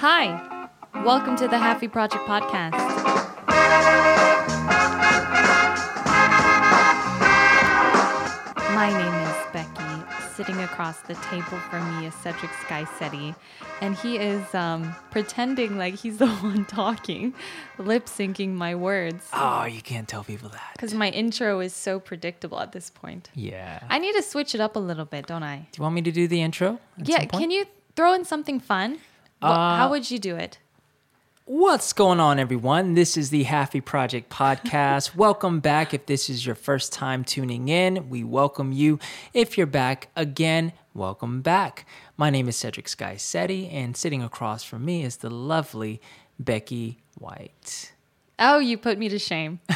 Hi, welcome to the Halfie Project Podcast. My name is Becky. Sitting across the table from me is Cedric Skysetti, and he is um, pretending like he's the one talking, lip syncing my words. Oh, you can't tell people that. Because my intro is so predictable at this point. Yeah. I need to switch it up a little bit, don't I? do you want me to do the intro? at Yeah, some point? can you throw in something fun? Wha- Uh, How would you do it? What's going on, everyone? This is the Halfie Project Podcast. welcome back. If this is your first time tuning in, we welcome you. If you're back again, welcome back. My name is Cedric Skysetti, and sitting across from me is the lovely Becky White. Oh, you put me to shame.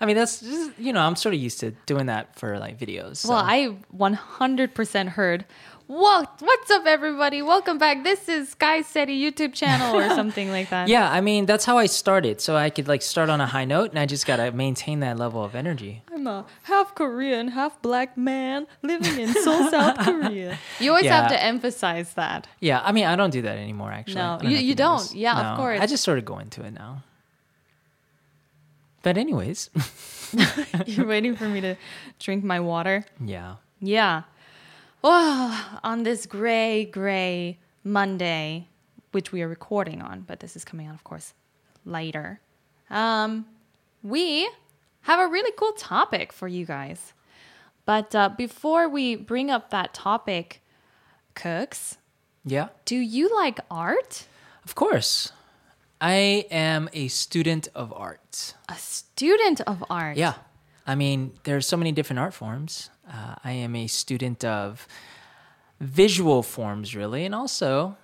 I mean, that's just, you know, I'm sort of used to doing that for like videos. so- Well, I 100% heard. What? What's up, everybody? Welcome back. This is Sky City YouTube channel or something like that. Yeah, I mean that's how I started. So I could like start on a high note, and I just gotta maintain that level of energy. I'm a half Korean, half black man living in Seoul, South Korea. You always have to emphasize that. Yeah, I mean I don't do that anymore. Actually, No, you- you don't. Yeah, of course. I just sort of go into it now. But anyways, You're waiting for me to drink my water. yeah, Yeah. Well, on this gray, gray Monday, which we are recording on, but this is coming out, of course, later. Um, we have a really cool topic for you guys. But uh, before we bring up that topic, Cooks, yeah, do you like art? of course. I am a student of art. A student of art. Yeah, I mean there's so many different art forms. Uh, I am a student of visual forms, really, and also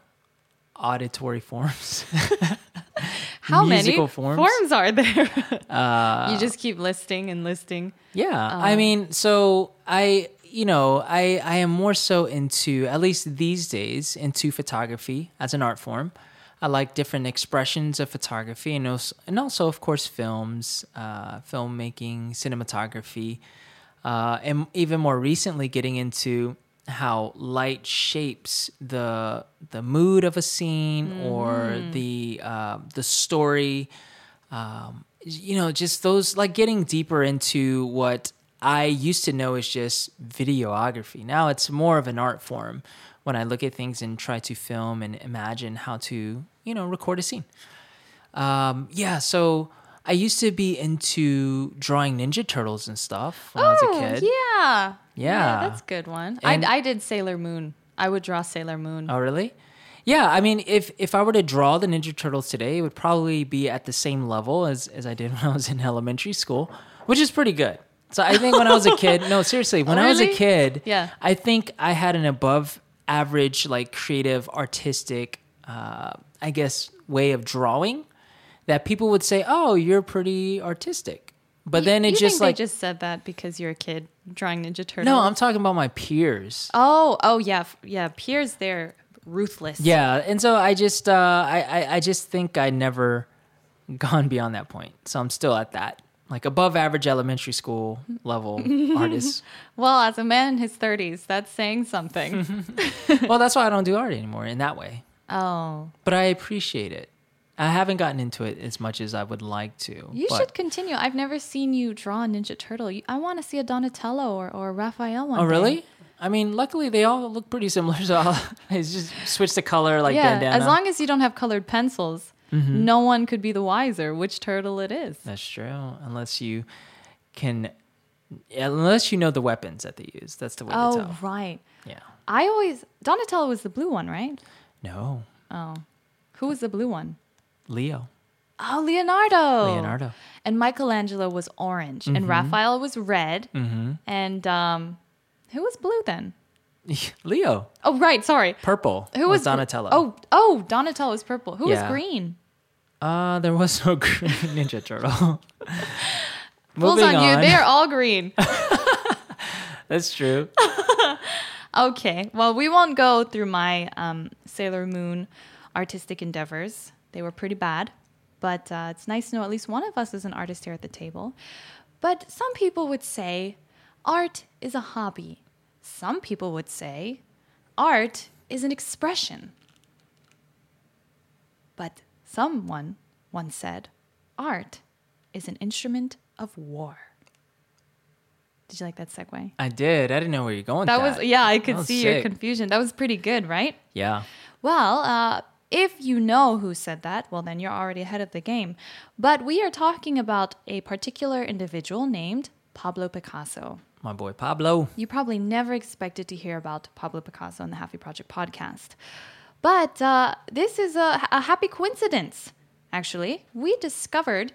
auditory forms. How many forms? are there? you just keep listing and listing. Yeah, I mean, so I, you know, I I am more so into at least these days into photography as an art form. I like different expressions of photography and also, and also of course films, uh, filmmaking, cinematography, uh, and even more recently getting into how light shapes the the mood of a scene or the uh, the story. Um, you know, just those like getting deeper into what I used to know as just videography. Now it's more of an art form when I look at things and try to film and imagine how to, you know, record a scene. Um, yeah, so I used to be into drawing Ninja Turtles and stuff when I was a kid. Oh, yeah. Yeah. that's a good one. And- I, I did Sailor Moon. I would draw Sailor Moon. Oh, really? Yeah, I mean, if if I were to draw the Ninja Turtles today, it would probably be at the same level as as I did when I was in elementary school, which is pretty good. So I think when I was a kid, no, seriously, when I was a kid, Yeah. I think I had an above average, like creative, artistic, uh, I guess, way of drawing that people would say, "Oh, you're pretty artistic," but then it you just think like just said that because you're a kid drawing Ninja Turtles. no, I'm talking about my peers. Oh, oh yeah, yeah. Peers, they're ruthless. Yeah, and so I just uh, I, I I just think I never gone beyond that point. So I'm still at that like above average elementary school level artist. Well, as a man in his 30s, that's saying something. Well, that's why I don't do art anymore in that way. oh, But I appreciate it. I haven't gotten into it as much as I would like to. you should continue. I've never seen you draw a Ninja Turtle. You, I want to see a Donatello or, or Raphael one Oh, day. really? I mean, luckily they all look pretty similar, so I'll I just switch the color like yeah, bandana. as long as you don't have colored pencils, Mm-hmm. no one could be the wiser which turtle it is. That's true. Unless you can, unless you know the weapons that they use. That's the way to tell. Oh, right. Yeah. I always Donatello was the blue one, right? No, Oh, who was the blue one? Leo. Oh, Leonardo. Leonardo. And Michelangelo was orange, and Raphael was red, Mm-hmm. and um, who was blue then? Leo. Oh, right. Sorry. Purple. Who was gr- Donatello? Oh, oh, Donatello was purple. Who Yeah. was green? Uh, there was no green Ninja Turtle. Fools Moving on, you. They are all green. That's true. okay. Well, we won't go through my um, Sailor Moon artistic endeavors. They were pretty bad, but uh, it's nice to know at least one of us is an artist here at the table. But some people would say art is a hobby. Some people would say art is an expression. But someone once said, art is an instrument of war. Did you like that segue? I did. I didn't know where you're going. That with was, yeah, I could That see your confusion. That was pretty good, right? Yeah. Well, uh, if you know who said that, well, then you're already ahead of the game. But we are talking about a particular individual named Pablo Picasso. My boy Pablo. You probably never expected to hear about Pablo Picasso on the Halfie Project podcast. But uh, this is a, a happy coincidence, actually. We discovered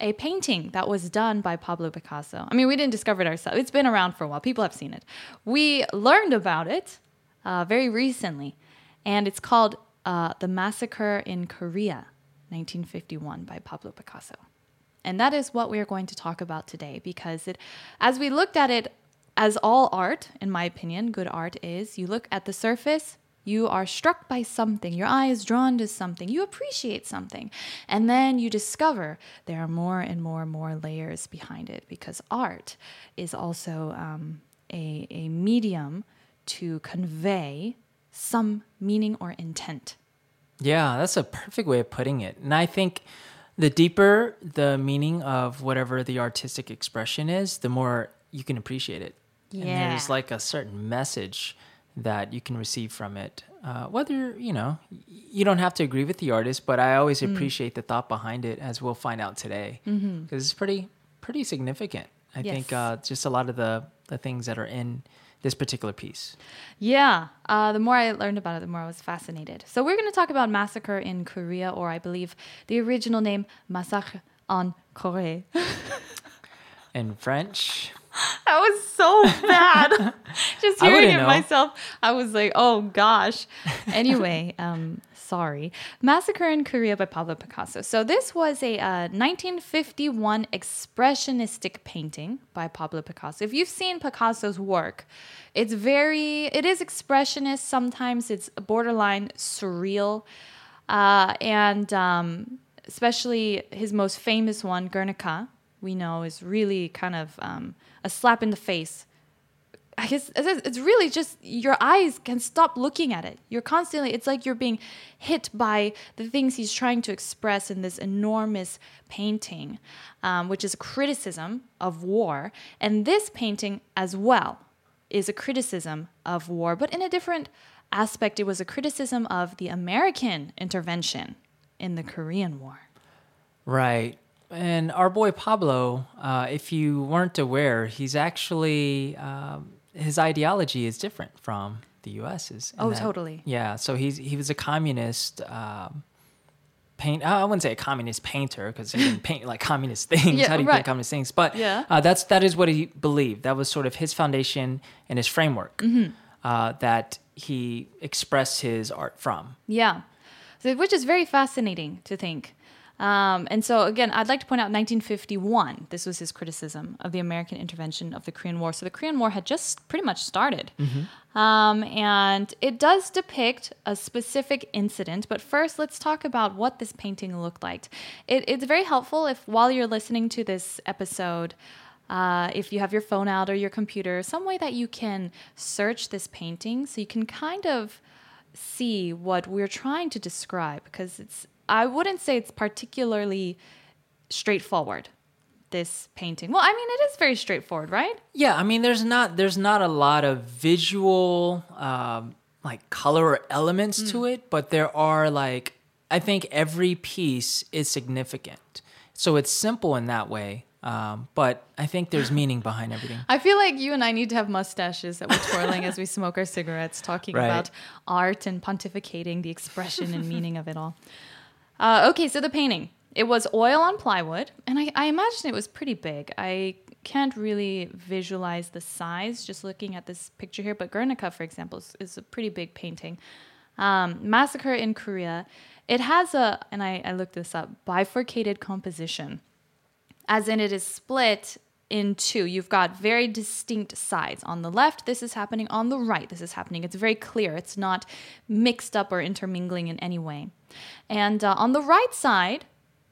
a painting that was done by Pablo Picasso. I mean, we didn't discover it ourselves, it's been around for a while. People have seen it. We learned about it uh, very recently, and it's called uh, The Massacre in Korea, 1951, by Pablo Picasso. And that is what we are going to talk about today because it as we looked at it as all art, in my opinion, good art is, you look at the surface, you are struck by something, your eye is drawn to something, you appreciate something, and then you discover there are more and more and more layers behind it because art is also um, a, a medium to convey some meaning or intent. Yeah, that's a perfect way of putting it. And I think the deeper the meaning of whatever the artistic expression is, the more you can appreciate it. And Yeah. there's like a certain message that you can receive from it. Uh, whether, you know, you don't have to agree with the artist, but I always Mm. appreciate the thought behind it, as we'll find out today. Because it's pretty, pretty significant. I think Mm-hmm. Uh, just a lot of the, the things that are in this particular piece. Yeah, uh, the more I learned about it, the more I was fascinated. So we're going to talk about massacre in Korea, or I believe the original name Massacre en Corée. In French, that was so bad. Just hearing it know. myself, I was like, oh gosh. Anyway, um, sorry. Massacre in Korea by Pablo Picasso. So this was a uh, 1951 expressionistic painting by Pablo Picasso. If you've seen Picasso's work, it's very, it is expressionist. Sometimes it's borderline surreal. Uh, and um, especially his most famous one, Guernica, we know is really kind of um, a slap in the face. I guess it's really just your eyes can stop looking at it. You're constantly, it's like you're being hit by the things he's trying to express in this enormous painting, um, which is a criticism of war. And this painting as well is a criticism of war, but in a different aspect. It was a criticism of the American intervention in the Korean War. Right. And our boy Pablo, uh, if you weren't aware, he's actually um, his ideology is different from the U.S.'s. Oh, totally. Yeah. So he's he was a communist. Um, Paint. I wouldn't say a communist painter because he didn't paint like communist things. Yeah, How do you right. paint communist things? But Yeah. uh, that's that is what he believed. That was sort of his foundation and his framework Mm-hmm. uh, that he expressed his art from. Yeah, so, which is very fascinating to think. Um, and so, again, I'd like to point out 1951. This was his criticism of the American intervention of the Korean War. So, the Korean War had just pretty much started. Um, and it does depict a specific incident. But first, let's talk about what this painting looked like. It, it's very helpful if, while you're listening to this episode, uh, if you have your phone out or your computer, some way that you can search this painting so you can kind of see what we're trying to describe because it's I wouldn't say it's particularly straightforward this painting. Well, I mean it is very straightforward, right? Yeah, I mean, there's not there's not a lot of visual um, like color or elements to it, but there are like I think every piece is significant. So it's simple in that way, um, but I think there's meaning behind everything. I feel like you and I need to have mustaches that we're twirling as we smoke our cigarettes, talking Right. about art and pontificating the expression and meaning of it all. Uh, okay, so the painting. It was oil on plywood, and I, I imagine it was pretty big. I can't really visualize the size just looking at this picture here, but Guernica, for example, is, is a pretty big painting. Um, Massacre in Korea. It has a, and I, I looked this up, bifurcated composition as in it is split in two. You've got very distinct sides. On the left, this is happening. On the right, this is happening. It's very clear. It's not mixed up or intermingling in any way. And uh, on the right side,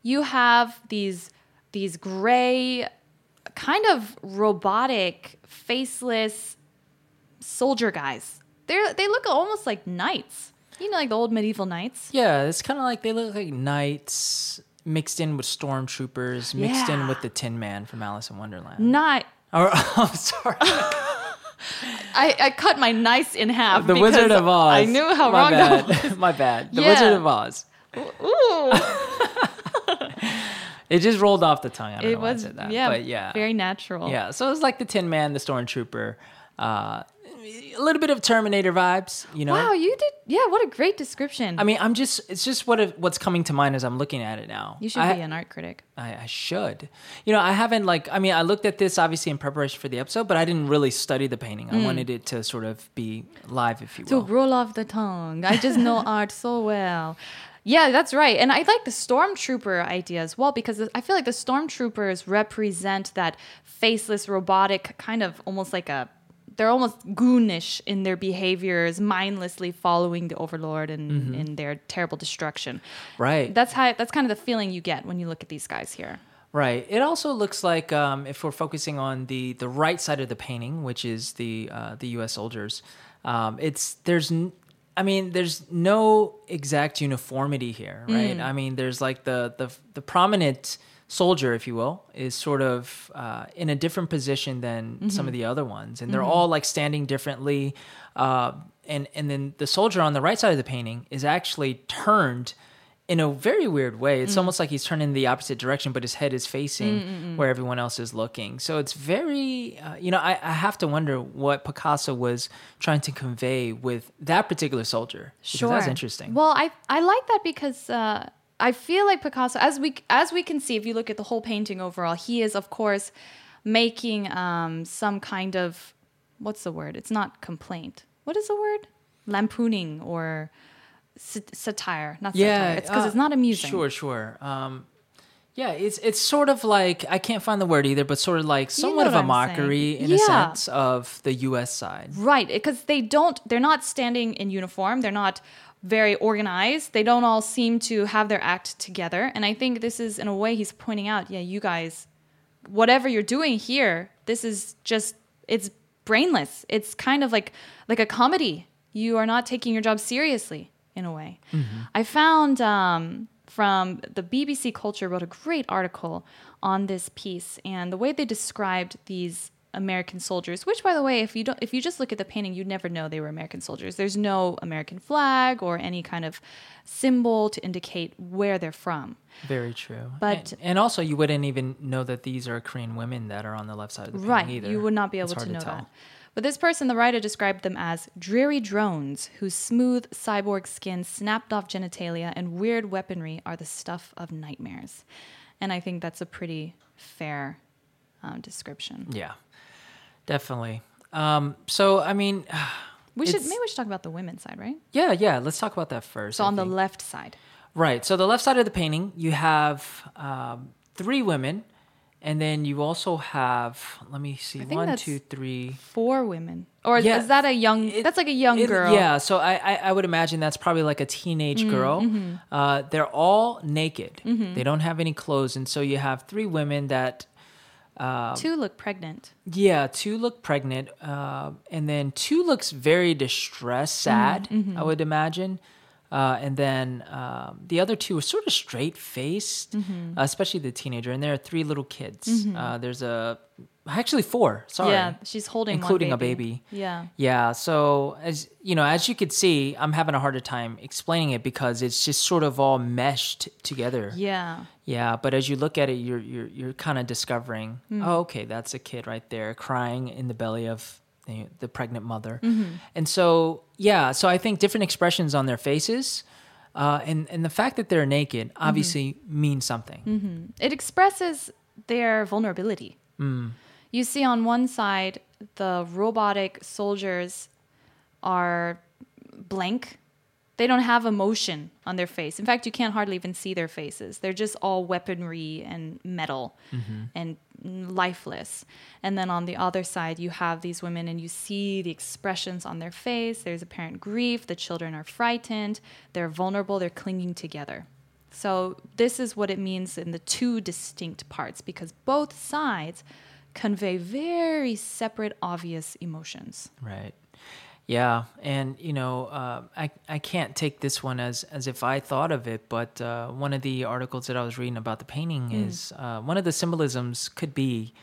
you have these these gray, kind of robotic, faceless soldier guys. They they look almost like knights. You know, like the old medieval knights. Yeah, it's kind of like they look like knights mixed in with stormtroopers, mixed in with the Tin Man from Alice in Wonderland. Not. Or, oh, sorry. I, I cut my nice in half. The Wizard of Oz. I knew how My wrong that was. bad. My bad. The Yeah. Wizard of Oz. Ooh, It just rolled off the tongue. I don't it know why I was said that. yeah, but yeah, very natural. yeah. So it was like the Tin Man, the Stormtrooper, uh, a little bit of Terminator vibes. You know. Wow, you did. Yeah, what a great description. I mean, I'm just, it's just what it, what's coming to mind as I'm looking at it now. you should I, be an art critic. I, I should. You know, I haven't like, I mean, I looked at this obviously in preparation for the episode, but I didn't really study the painting. I wanted it to sort of be live, if you Mm. To will. roll off the tongue. I just know art so well. Yeah, that's right. And I like the stormtrooper idea as well because I feel like the stormtroopers represent that faceless, robotic kind of almost like a. They're almost goonish in their behaviors, mindlessly following the overlord and Mm-hmm. in their terrible destruction. Right. That's how. That's kind of the feeling you get when you look at these guys here. Right. It also looks like um, if we're focusing on the the right side of the painting, which is the uh, the U.S. soldiers, um, it's there's. N- I mean, there's no exact uniformity here, right? I mean, there's like the the the prominent soldier, if you will, is sort of uh, in a different position than some of the other ones, and they're all like standing differently. Uh, and and then the soldier on the right side of the painting is actually turned in a very weird way. It's almost like he's turning the opposite direction, but his head is facing where everyone else is looking. So it's very, uh, you know, I, I have to wonder what Picasso was trying to convey with that particular soldier. Because That's interesting. Well, I I like that because uh, I feel like Picasso, as we as we can see, if you look at the whole painting overall, he is of course making um, some kind of what's the word? It's not complaint. What is the word? Lampooning or sat- satire? Not satire. It's because uh, it's not amusing. Sure, sure. Um, yeah, it's it's sort of like I can't find the word either, but sort of like somewhat know of a mockery saying. in a sense of the U.S. side. Right, because they don't they're not standing in uniform. They're not very organized. They don't all seem to have their act together. And I think this is in a way he's pointing out, yeah, you guys whatever you're doing here, this is just it's brainless. It's kind of like like a comedy. You are not taking your job seriously in a way. I found um, from the BBC Culture wrote a great article on this piece and the way they described these American soldiers, which by the way, if you don't if you just look at the painting, you'd never know they were American soldiers. There's no American flag or any kind of symbol to indicate where they're from. Very true. But- and, and also, you wouldn't even know that these are Korean women that are on the left side of the painting Right. either. You would not be able to know tell. that. But this person, the writer, described them as dreary drones whose smooth cyborg skin, snapped off genitalia, and weird weaponry are the stuff of nightmares. And I think that's a pretty fair um, description. Yeah, definitely. Um, so, I mean, We should maybe we should talk about the women's side, right? yeah, yeah. Let's talk about that first. So I on the left side, right. So the left side of the painting, you have um, three women, and then you also have. Let me see. One, two, women, or Yeah, is that a young? It- that's like a young it- girl. Yeah, so I, I, I would imagine that's probably like a teenage Mm, girl. mm-hmm. Uh, they're all naked. They don't have any clothes, and so you have three women that, Two look pregnant. yeah, two look pregnant, uh, and then two looks very distressed, sad. Mm-hmm, I would imagine. Uh, and then um, the other two are sort of straight faced, Mm-hmm. uh, especially the teenager. And there are three little kids. Uh, there's a actually four. Sorry, Yeah, she's holding one including a baby. Yeah. Yeah, so as you know, as you could see, I'm having a harder time explaining it because it's just sort of all meshed together. Yeah. Yeah, but as you look at it, you're you're you're kind of discovering, Hmm. oh, okay, that's a kid right there crying in the belly of the, the pregnant mother, Mm-hmm. and so yeah, so I think different expressions on their faces, uh, and and the fact that they're naked Mm-hmm. obviously means something. it expresses their vulnerability. You see, on one side, the robotic soldiers are blank. They don't have emotion on their face. In fact, you can't hardly even see their faces. They're just all weaponry and metal mm-hmm. and lifeless. And then on the other side, you have these women, and you see the expressions on their face. There's apparent grief. The children are frightened. They're vulnerable. They're clinging together. So, this is what it means in the two distinct parts because both sides convey very separate, obvious emotions. Right. Yeah, and you know, uh, I I can't take this one as as if I thought of it, but uh, one of the articles that I was reading about the painting is uh, one of the symbolisms could be,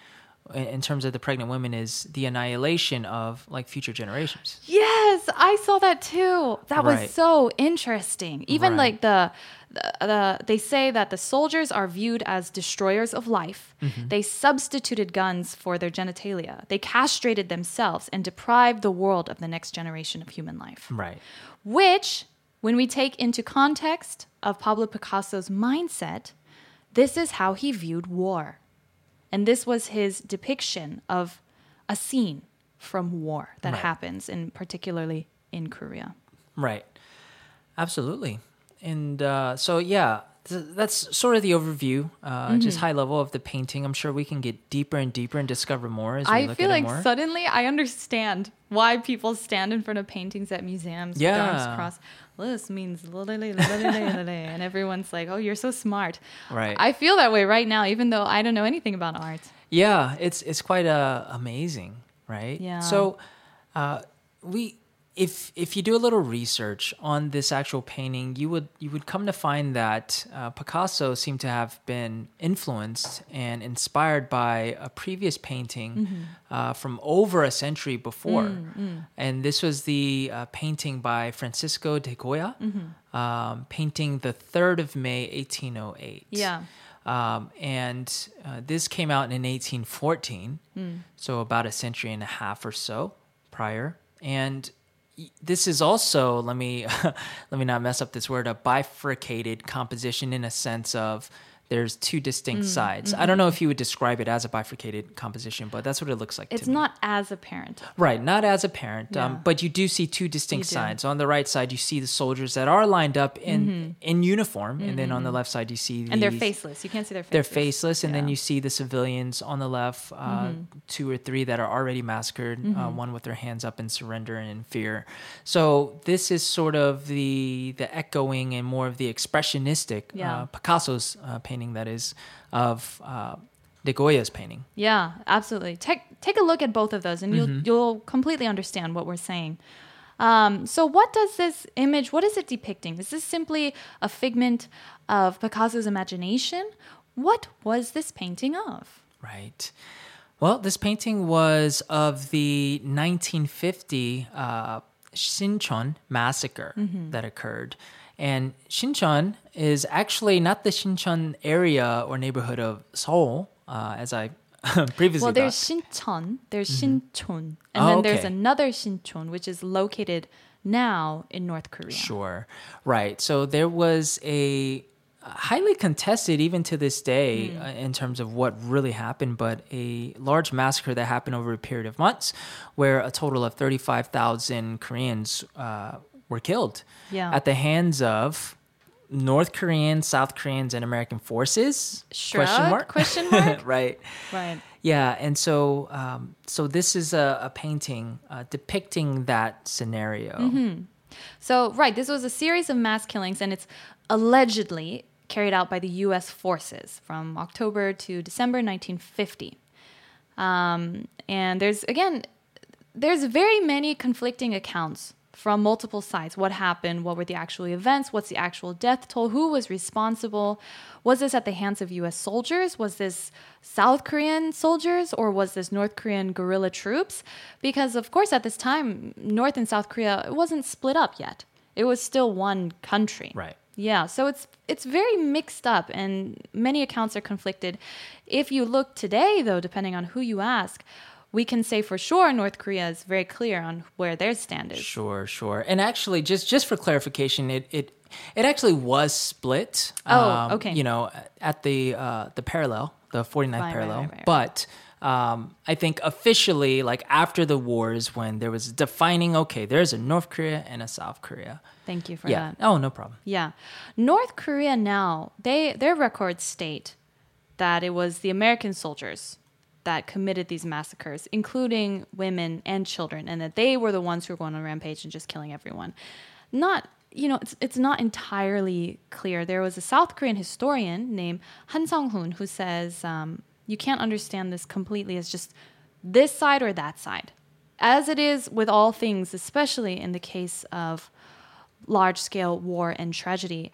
in terms of the pregnant women, is the annihilation of like future generations. Yes, I saw that too. That was so interesting. Even Right. like the, the, the they say that the soldiers are viewed as destroyers of life. Mm-hmm. They substituted guns for their genitalia. They castrated themselves and deprived the world of the next generation of human life. Right. Which, when we take into context of Pablo Picasso's mindset, this is how he viewed war. And this was his depiction of a scene from war that Right. happens in particularly in Korea. Right. Absolutely. And uh, so, yeah, th- that's sort of the overview, uh, Mm-hmm. just high level of the painting. I'm sure we can get deeper and deeper and discover more as we I look feel at like it more. suddenly I understand why people stand in front of paintings at museums with arms crossed. This means and everyone's like, "Oh, you're so smart." Right. I feel that way right now, even though I don't know anything about art. Yeah, it's it's quite uh, amazing, right? Yeah. So, uh, we if if you do a little research on this actual painting, you would you would come to find that uh, Picasso seemed to have been influenced and inspired by a previous painting uh, from over a century before, and this was the uh, painting by Francisco de Goya, um, painting the third of May, eighteen oh eight. Yeah. Um, and uh, this came out in 1814, so about a century and a half or so prior. And this is also let me let me not mess up this word a bifurcated composition in a sense of there's two distinct sides. I don't know if you would describe it as a bifurcated composition, but that's what it looks like. It's to me. not as apparent. Right, not as apparent, Yeah. um, but you do see two distinct sides. On the right side, you see the soldiers that are lined up in Mm-hmm. in uniform, and then on the left side, you see And they're faceless. You can't see their faces. they're faceless, and then Yeah. Mm-hmm. you see the civilians on the left, uh, two or three that are already massacred, uh, one with their hands up in surrender and in fear. So this is sort of the the echoing and more of the expressionistic Yeah. uh, Picasso's uh, painting that is of uh, de Goya's painting. Yeah, absolutely. Take take a look at both of those, and you'll Mm-hmm. you'll completely understand what we're saying. Um, so, what does this image? What is it depicting? This is this simply a figment of Picasso's imagination? What was this painting of? Right. Well, this painting was of the 1950 uh, Shincheon massacre Mm-hmm. that occurred. And Shincheon is actually not the Shincheon area or neighborhood of Seoul, uh, as I previously Well, there's thought. Shincheon, there's Shinchon, and Oh, then there's another Shinchon, which is located now in North Korea. Sure. Right. So there was a highly contested, even to this day, Hmm. uh, in terms of what really happened, but a large massacre that happened over a period of months where a total of 35,000 Koreans uh, were killed Yeah. at the hands of North Koreans, South Koreans, and American forces? Shrug? Question mark. Question mark? right. Right. Yeah, and so um, so this is a, a painting uh, depicting that scenario. Mm-hmm. So, right, this was a series of mass killings, and it's allegedly carried out by the U.S. forces from October to December 1950. Um, and there's, again, there's very many conflicting accounts from multiple sides. What happened? What were the actual events? What's the actual death toll? Who was responsible? Was this at the hands of US soldiers? Was this South Korean soldiers? Or was this North Korean guerrilla troops? Because, of course, at this time, North and South Korea it wasn't split up yet, it was still one country. Right. Yeah, so it's it's very mixed up and many accounts are conflicted. If you look today though, depending on who you ask, we can say for sure North Korea is very clear on where their stand is. Sure, sure. And actually, just just for clarification, it it it actually was split. Oh, okay. You know, at the uh, the parallel, the 49th Right, right, parallel. right, right. But um, I think officially, like after the wars, when there was defining, okay, there's a North Korea and a South Korea. Thank you for yeah. that. Oh, no problem. Yeah. North Korea now, they their records state that it was the American soldiers that committed these massacres, including women and children, and that they were the ones who were going on a rampage and just killing everyone. Not, you know, it's, it's not entirely clear. There was a South Korean historian named Han Sung-hoon who says um, you can't understand this completely as just this side or that side. as it is with all things, especially in the case of large scale war and tragedy,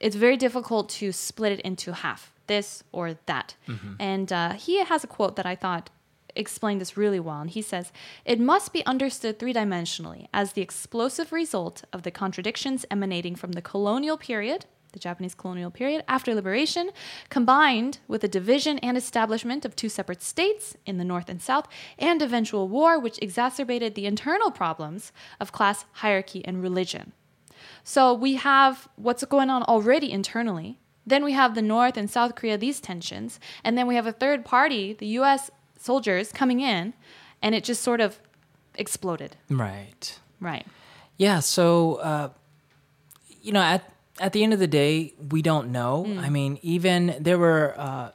it's very difficult to split it into half this or that. And uh, he has a quote that I thought explained this really well. And he says, It must be understood three dimensionally as the explosive result of the contradictions emanating from the colonial period. The Japanese colonial period after liberation, combined with the division and establishment of two separate states in the North and South, and eventual war, which exacerbated the internal problems of class hierarchy and religion. So we have what's going on already internally. Then we have the North and South Korea, these tensions. And then we have a third party, the US soldiers coming in, and it just sort of exploded. Right. Right. Yeah. So, uh, you know, at at the end of the day, we don't know. I mean, even there were uh,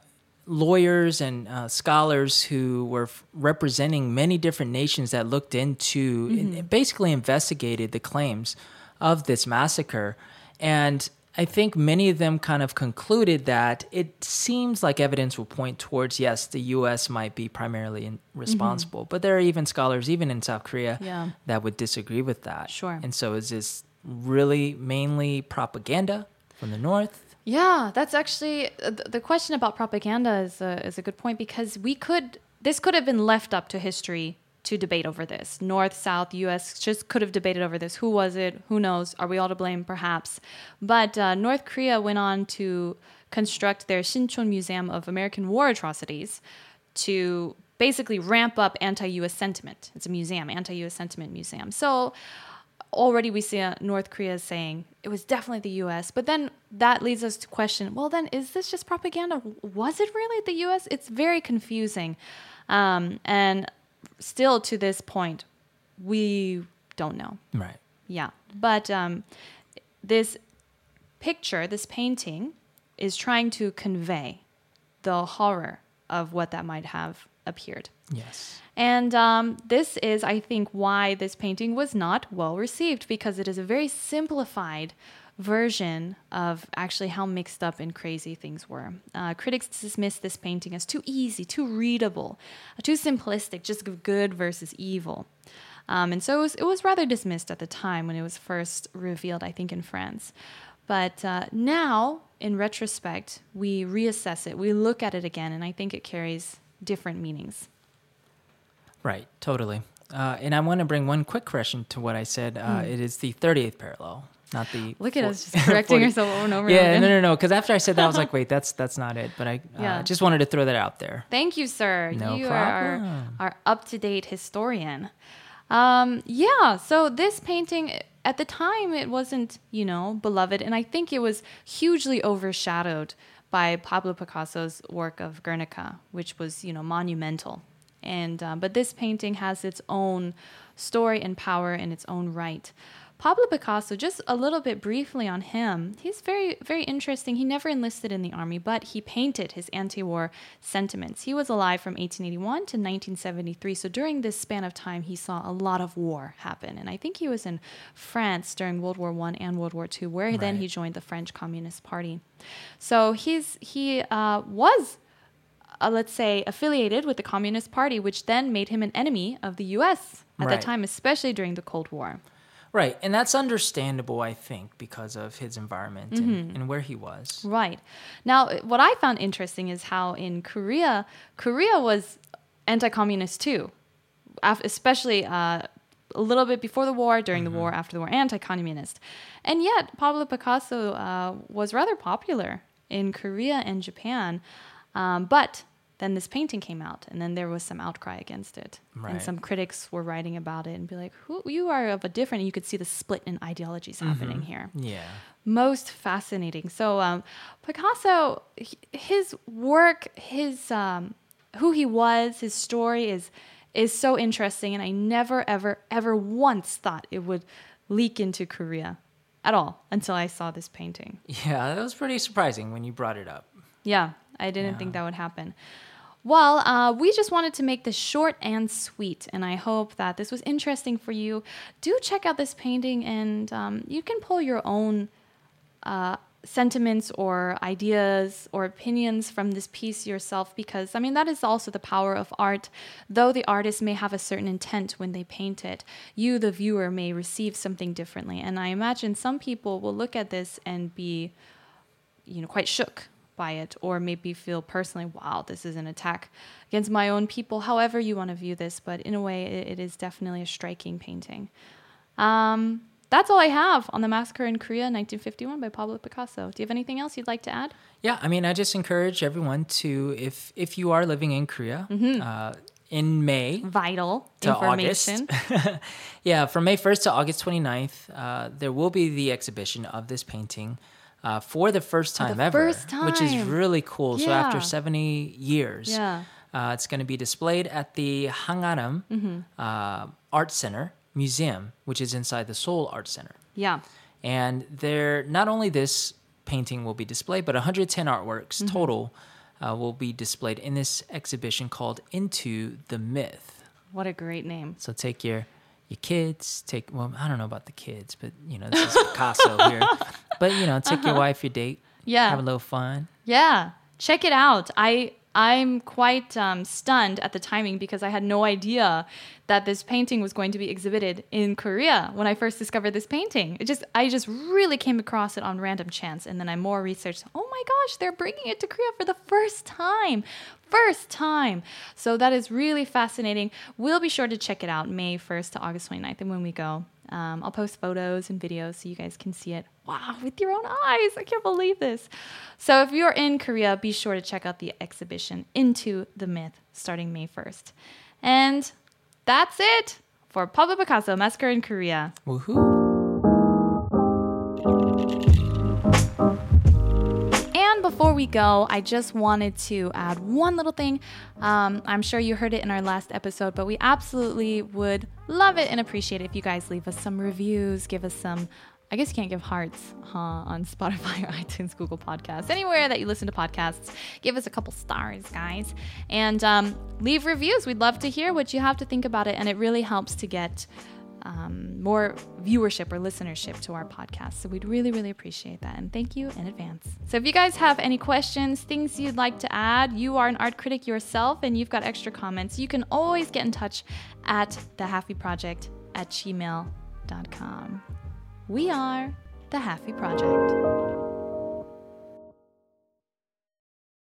lawyers and uh, scholars who were f- representing many different nations that looked into and basically investigated the claims of this massacre, and. I think many of them kind of concluded that it seems like evidence will point towards yes, the U.S. might be primarily in, responsible, but there are even scholars, even in South Korea, Yeah. that would disagree with that. Sure. And so is this really mainly propaganda from the north? Yeah, that's actually uh, th- the question about propaganda is a, is a good point because we could this could have been left up to history to debate over this. North, South, U.S. just could have debated over this. Who was it? Who knows? Are we all to blame? Perhaps. But uh, North Korea went on to construct their Shinchon Museum of American War Atrocities to basically ramp up anti-U.S. sentiment. It's a museum, anti-U.S. sentiment museum. So already we see uh, North Korea saying it was definitely the U.S. But then that leads us to question: Well, then is this just propaganda? Was it really the U.S.? It's very confusing, um, and still to this point, we don't know. Right. Yeah, but um, this picture, this painting, is trying to convey the horror of what that might have appeared. Yes. And um, this is, I think, why this painting was not well received because it is a very simplified version of actually how mixed up and crazy things were. Uh, critics dismissed this painting as too easy, too readable, uh, too simplistic, just good versus evil. Um, and so it was, it was rather dismissed at the time when it was first revealed, I think, in France. But uh, now, in retrospect, we reassess it, we look at it again, and I think it carries different meanings. Right. Totally. Uh, and I want to bring one quick correction to what I said. Uh, It is the 30th parallel, not the. Look at us just correcting 40 yourself over and over Yeah, again. no, no, no. Because after I said that, I was like, wait, that's that's not it. But I uh, just wanted to throw that out there. Thank you, sir. No you are our, our up to date historian. Um, yeah, so this painting, at the time, it wasn't, you know, beloved. And I think it was hugely overshadowed by Pablo Picasso's work of Guernica, which was, you know, monumental. And uh, but this painting has its own story and power in its own right. Pablo Picasso, just a little bit briefly on him, he's very, very interesting. He never enlisted in the army, but he painted his anti war sentiments. He was alive from 1881 to 1973. So during this span of time, he saw a lot of war happen. And I think he was in France during World War I and World War II, where then he joined the French Communist Party. So he's, he uh, was uh, let's say, affiliated with the Communist Party, which then made him an enemy of the U.S. at Right. that time, especially during the Cold War. Right. And that's understandable, I think, because of his environment Mm-hmm. and, and where he was. Right. Now, what I found interesting is how in Korea, Korea was anti-communist too, especially uh, a little bit before the war, during the war, after the war, anti-communist. And yet, Pablo Picasso uh, was rather popular in Korea and Japan. Um, but then this painting came out, and then there was some outcry against it, and some critics were writing about it and be like, "Who you are of a different." You could see the split in ideologies happening here Yeah. most fascinating. So um, Picasso, his work, his um, who he was, his story is is so interesting, and I never, ever, ever once thought it would leak into Korea at all until I saw this painting. Yeah, that was pretty surprising when you brought it up. Yeah, I didn't Yeah. think that would happen. Well, uh, we just wanted to make this short and sweet, and I hope that this was interesting for you. Do check out this painting, and um, you can pull your own uh, sentiments or ideas or opinions from this piece yourself because I mean that is also the power of art. Though the artist may have a certain intent when they paint it, you the viewer may receive something differently. And I imagine some people will look at this and be you know quite shook by it or maybe feel personally wow this is an attack against my own people however you want to view this but in a way it, it is definitely a striking painting um, that's all I have on the massacre in Korea, 1951, by Pablo Picasso. Do you have anything else you'd like to add? Yeah, I mean, I just encourage everyone to, if if you are living in Korea, uh, in May Vital to information. August, yeah, from May 1st to August 29th, uh, there will be the exhibition of this painting. Uh, for the first time the ever, first which is really cool. So after 70 years, Yeah. uh, it's going to be displayed at the Hangaram Mm-hmm. uh, Art Center Museum, which is inside the Seoul Art Center. Yeah. And there, not only this painting will be displayed, but 110 artworks Mm-hmm. total uh, will be displayed in this exhibition called Into the Myth. What a great name. So take your your kids, take well, I don't know about the kids, but you know this is Picasso here. But you know, take your wife, your date, Uh-huh. Yeah. have a little fun. Yeah, check it out. I I'm quite um, stunned at the timing because I had no idea that this painting was going to be exhibited in Korea when I first discovered this painting. It just I just really came across it on random chance, and then I more researched. Oh my gosh, they're bringing it to Korea for the first time. First time. So that is really fascinating. We'll be sure to check it out May 1st to August 29th. And when we go, um, I'll post photos and videos so you guys can see it. Wow, with your own eyes. I can't believe this. So if you're in Korea, be sure to check out the exhibition Into the Myth starting May 1st. And that's it for Pablo Picasso Massacre in Korea. Woohoo! Before we go, I just wanted to add one little thing. Um, I'm sure you heard it in our last episode, but we absolutely would love it and appreciate it if you guys leave us some reviews, give us some. I guess you can't give hearts huh, on Spotify or iTunes, Google Podcasts, anywhere that you listen to podcasts. Give us a couple stars, guys, and um, leave reviews. We'd love to hear what you have to think about it, and it really helps to get um, more viewership or listenership to our podcast. So we'd really, really appreciate that. And thank you in advance. So if you guys have any questions, things you'd like to add, you are an art critic yourself and you've got extra comments, you can always get in touch at the Halfie Project at gmail.com. We are the Halfie Project.